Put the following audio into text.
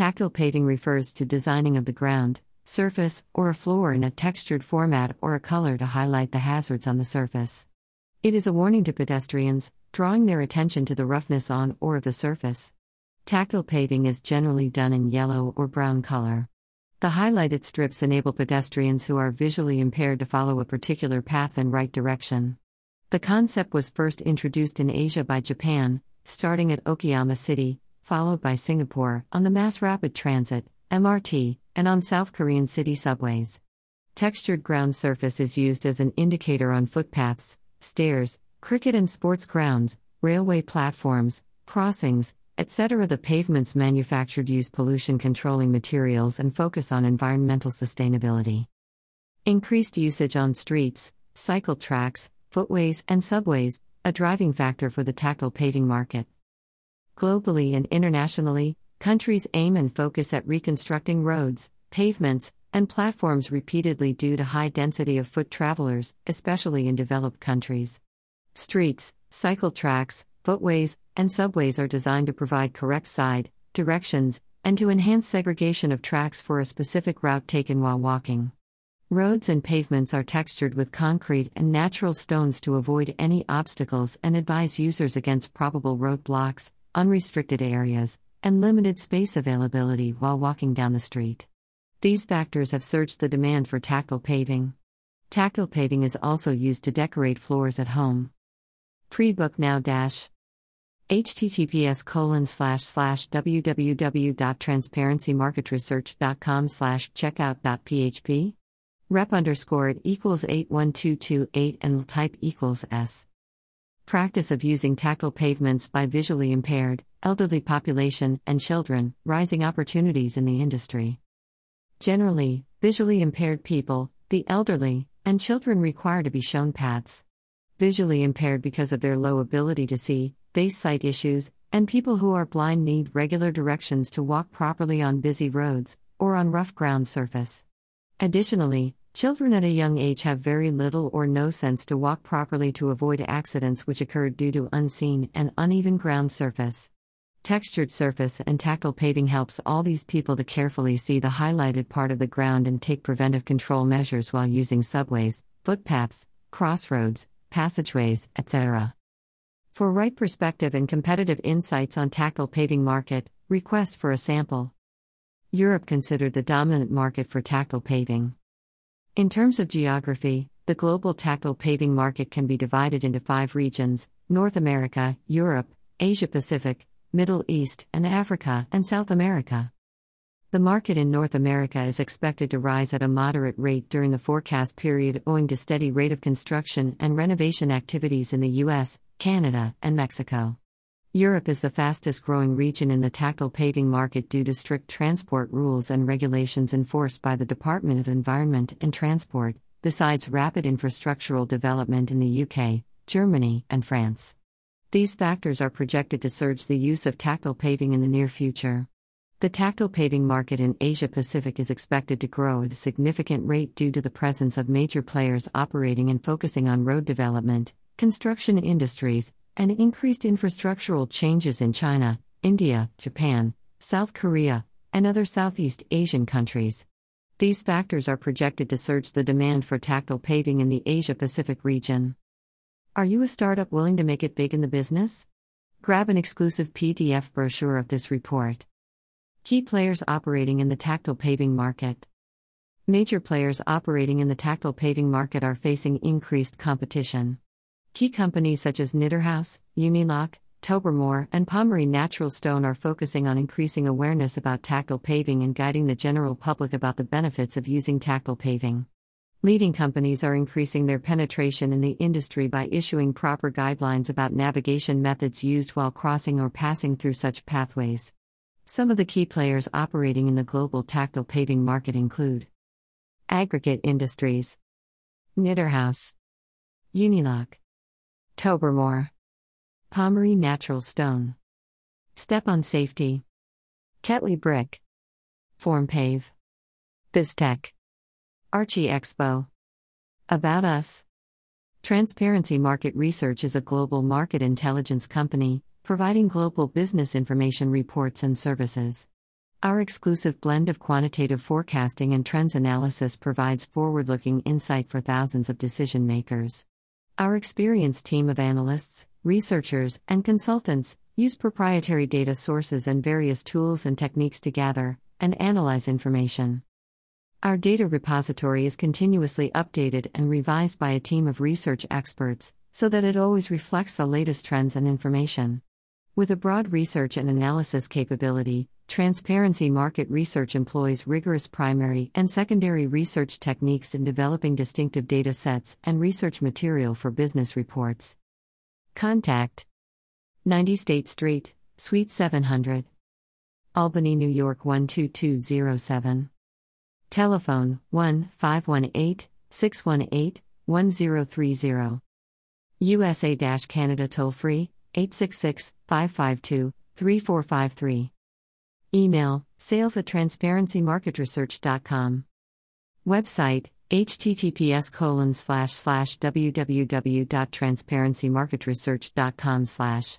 Tactile paving refers to designing of the ground, surface, or a floor in a textured format or a color to highlight the hazards on the surface. It is a warning to pedestrians, drawing their attention to the roughness on or of the surface. Tactile paving is generally done in yellow or brown color. The highlighted strips enable pedestrians who are visually impaired to follow a particular path in right direction. The concept was first introduced in Asia by Japan, starting at Okayama City, followed by Singapore on the Mass Rapid Transit MRT, and on South Korean city subways. Textured ground surface is used as an indicator on footpaths, stairs, cricket and sports grounds, railway platforms, crossings, etc. The pavements manufactured use pollution controlling materials and focus on environmental sustainability. Increased usage on streets, cycle tracks, footways, and subways, a driving factor for the tactile paving market. Globally and internationally, countries aim and focus at reconstructing roads, pavements, and platforms repeatedly due to high density of foot travelers, especially in developed countries. Streets, cycle tracks, footways, and subways are designed to provide correct side, directions, and to enhance segregation of tracks for a specific route taken while walking. Roads and pavements are textured with concrete and natural stones to avoid any obstacles and advise users against probable roadblocks, unrestricted areas, and limited space availability while walking down the street. These factors have surged the demand for tactile paving. Tactile paving is also used to decorate floors at home. Pre-book now dash https colon slash slash www.transparencymarketresearch.com slash checkout.php rep underscore it equals 81228 and type equals s practice of using tactile pavements by visually impaired, elderly population, and children, rising opportunities in the industry. Generally, visually impaired people, the elderly, and children require to be shown paths. Visually impaired because of their low ability to see, face sight issues, and people who are blind need regular directions to walk properly on busy roads or on rough ground surface. Additionally, Children at a young age have very little or no sense to walk properly to avoid accidents which occurred due to unseen and uneven ground surface. Textured surface and tactile paving helps all these people to carefully see the highlighted part of the ground and take preventive control measures while using subways, footpaths, crossroads, passageways, etc. For right perspective and competitive insights on tactile paving market, request for a sample. Europe considered the dominant market for tactile paving. In terms of geography, the global tactile paving market can be divided into five regions North America, Europe, Asia Pacific, Middle East, and Africa, and South America. The market in North America is expected to rise at a moderate rate during the forecast period owing to steady rate of construction and renovation activities in the US, Canada, and Mexico. Europe is the fastest growing region in the tactile paving market due to strict transport rules and regulations enforced by the Department of Environment and Transport, besides rapid infrastructural development in the UK, Germany, and France. These factors are projected to surge the use of tactile paving in the near future. The tactile paving market in Asia Pacific is expected to grow at a significant rate due to the presence of major players operating and focusing on road development, construction industries, and increased infrastructural changes in China, India, Japan, South Korea, and other Southeast Asian countries. These factors are projected to surge the demand for tactile paving in the Asia Pacific region. Are you a startup willing to make it big in the business? Grab an exclusive PDF brochure of this report. Key players operating in the tactile paving market. Major players operating in the tactile paving market are facing increased competition. Key companies such as Knitterhouse, Unilock, Tobermore, and Pommery Natural Stone are focusing on increasing awareness about tactile paving and guiding the general public about the benefits of using tactile paving. Leading companies are increasing their penetration in the industry by issuing proper guidelines about navigation methods used while crossing or passing through such pathways. Some of the key players operating in the global tactile paving market include Aggregate Industries, Knitterhouse, Unilock, Tobermore. Pommery Natural Stone. Step on Safety. Ketley Brick. Formpave. BizTech. ArchiExpo. About Us. Transparency Market Research is a global market intelligence company, providing global business information reports and services. Our exclusive blend of quantitative forecasting and trends analysis provides forward looking insight for thousands of decision makers. Our experienced team of analysts, researchers, and consultants use proprietary data sources and various tools and techniques to gather and analyze information. Our data repository is continuously updated and revised by a team of research experts, so that it always reflects the latest trends and information. With a broad research and analysis capability, Transparency Market Research employs rigorous primary and secondary research techniques in developing distinctive data sets and research material for business reports. Contact 90 State Street, Suite 700, Albany, New York 12207. Telephone 1 518 618 1030. USA Canada toll free 866 552 3453. Email sales at transparencymarketresearch.com. Website https colon slash slash www.transparencymarketresearch.com slash